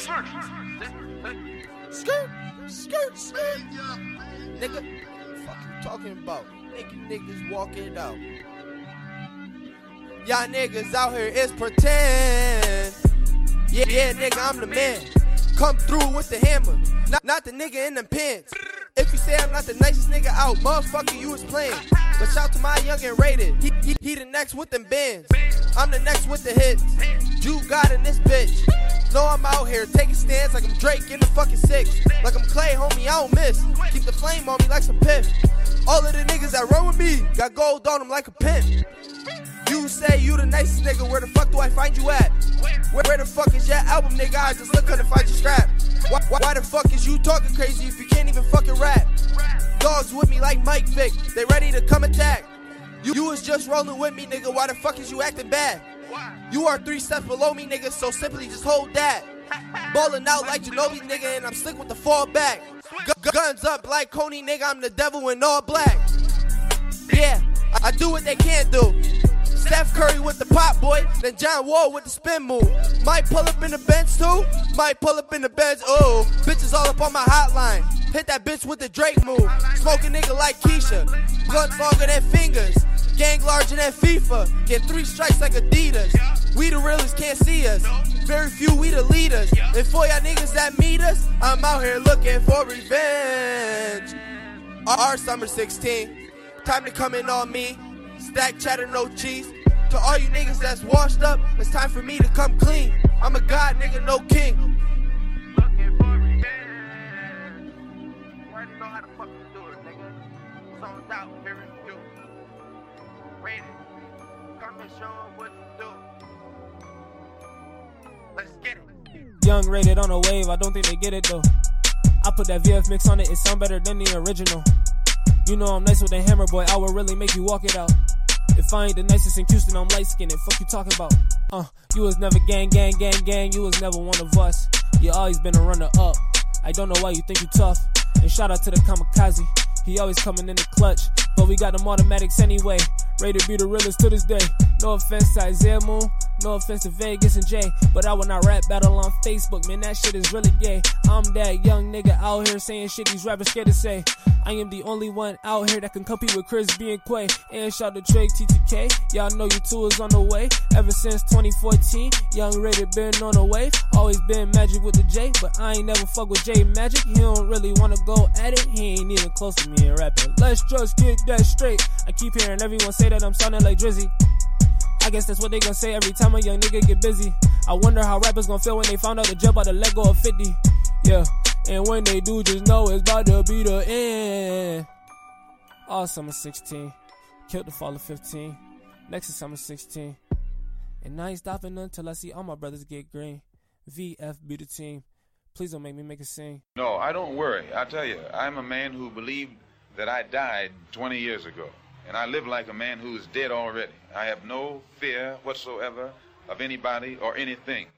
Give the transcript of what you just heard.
Skirt, skirt, skirt. Nigga, fuck you talking about? Naked niggas walking out. Y'all niggas out here is pretend. Yeah, yeah, nigga, I'm the man. Come through with the hammer, not, not the nigga in the pants. If you say I'm not the nicest nigga out, motherfucker, you was playing. But shout to my young and rated. He, he, he the next with them bands. I'm the next with the hits. You got in this bitch. Know I'm out here taking stands like I'm Drake in the fucking six. Like I'm Klay, homie, I don't miss. Keep the flame on me like some piff. All of the niggas that run with me got gold on them like a pimp. You say you the nicest nigga, where the fuck do I find you at? Where, where the fuck is your album, nigga? I just look to find your strap. Why, why, why the fuck is you talking crazy if you can't even fucking rap? Dogs with me like Mike Vick, they ready to come attack. You, you was just rolling with me, nigga. Why the fuck is you acting bad? You are three steps below me, nigga, so simply just hold that. Ballin' out like Ginobili, nigga, and I'm slick with the fall back. Gu- guns up like Coney, nigga, I'm the devil in all black. Yeah, I, do what they can't do. Steph Curry with the pop boy, then John Wall with the spin move. Might pull up in the bench too, might pull up in the bench. Oh, bitches all up on my hotline. Hit that bitch with the Drake move. Smoke a nigga like Keisha, blunt longer than fingers. Gang larger than FIFA, get three strikes like Adidas. We the realest can't see us. Very few, we the leaders. And for y'all niggas that meet us, I'm out here looking for revenge. Our summer 16, time to come in on me. Stack cheddar, no cheese. To all you niggas that's washed up, it's time for me to come clean. I'm a god, nigga, no king. It, out, Rated. Come and show 'em what do. Let's get it. Young rated on a wave, I don't think they get it though. I put that VF mix on it, it sound better than the original. You know I'm nice with a hammer, boy, I will really make you walk it out. If I ain't the nicest in Houston, I'm light skinned. Fuck you talking about? Uh, you was never gang, gang, gang, gang. You was never one of us. You always been a runner up. I don't know why you think you tough. And shout out to the kamikaze. He always coming in the clutch. But we got them automatics anyway. Rated be the realest to this day. No offense Isaiah Moon. No offense to Vegas and Jay. But I will not rap battle on Facebook. Man, that shit is really gay. I'm that young nigga out here saying shit these rappers scared to say. I am the only one out here that can compete with Chris B and Quay. And shout to Trey T2K. Y'all know you two is on the way. Ever since 2014, Young Rated been on the wave. Always been magic with the J, but I ain't never fuck with J Magic. He don't really wanna go at it. He ain't even close to me in rapping. Let's just get that straight. I keep hearing everyone say that I'm sounding like Drizzy. I guess that's what they gonna say every time a young nigga get busy. I wonder how rappers gonna feel when they found out the jump out the let go of 50. Yeah, and when they do, just know it's about to be the end. All summer 16, killed the fall of 15. Next is summer 16. And I ain't stopping until I see all my brothers get green. VF be the team. Please don't make me make a scene. No, I don't worry. I tell you, I'm a man who believed that I died 20 years ago. And I live like a man who is dead already. I have no fear whatsoever of anybody or anything.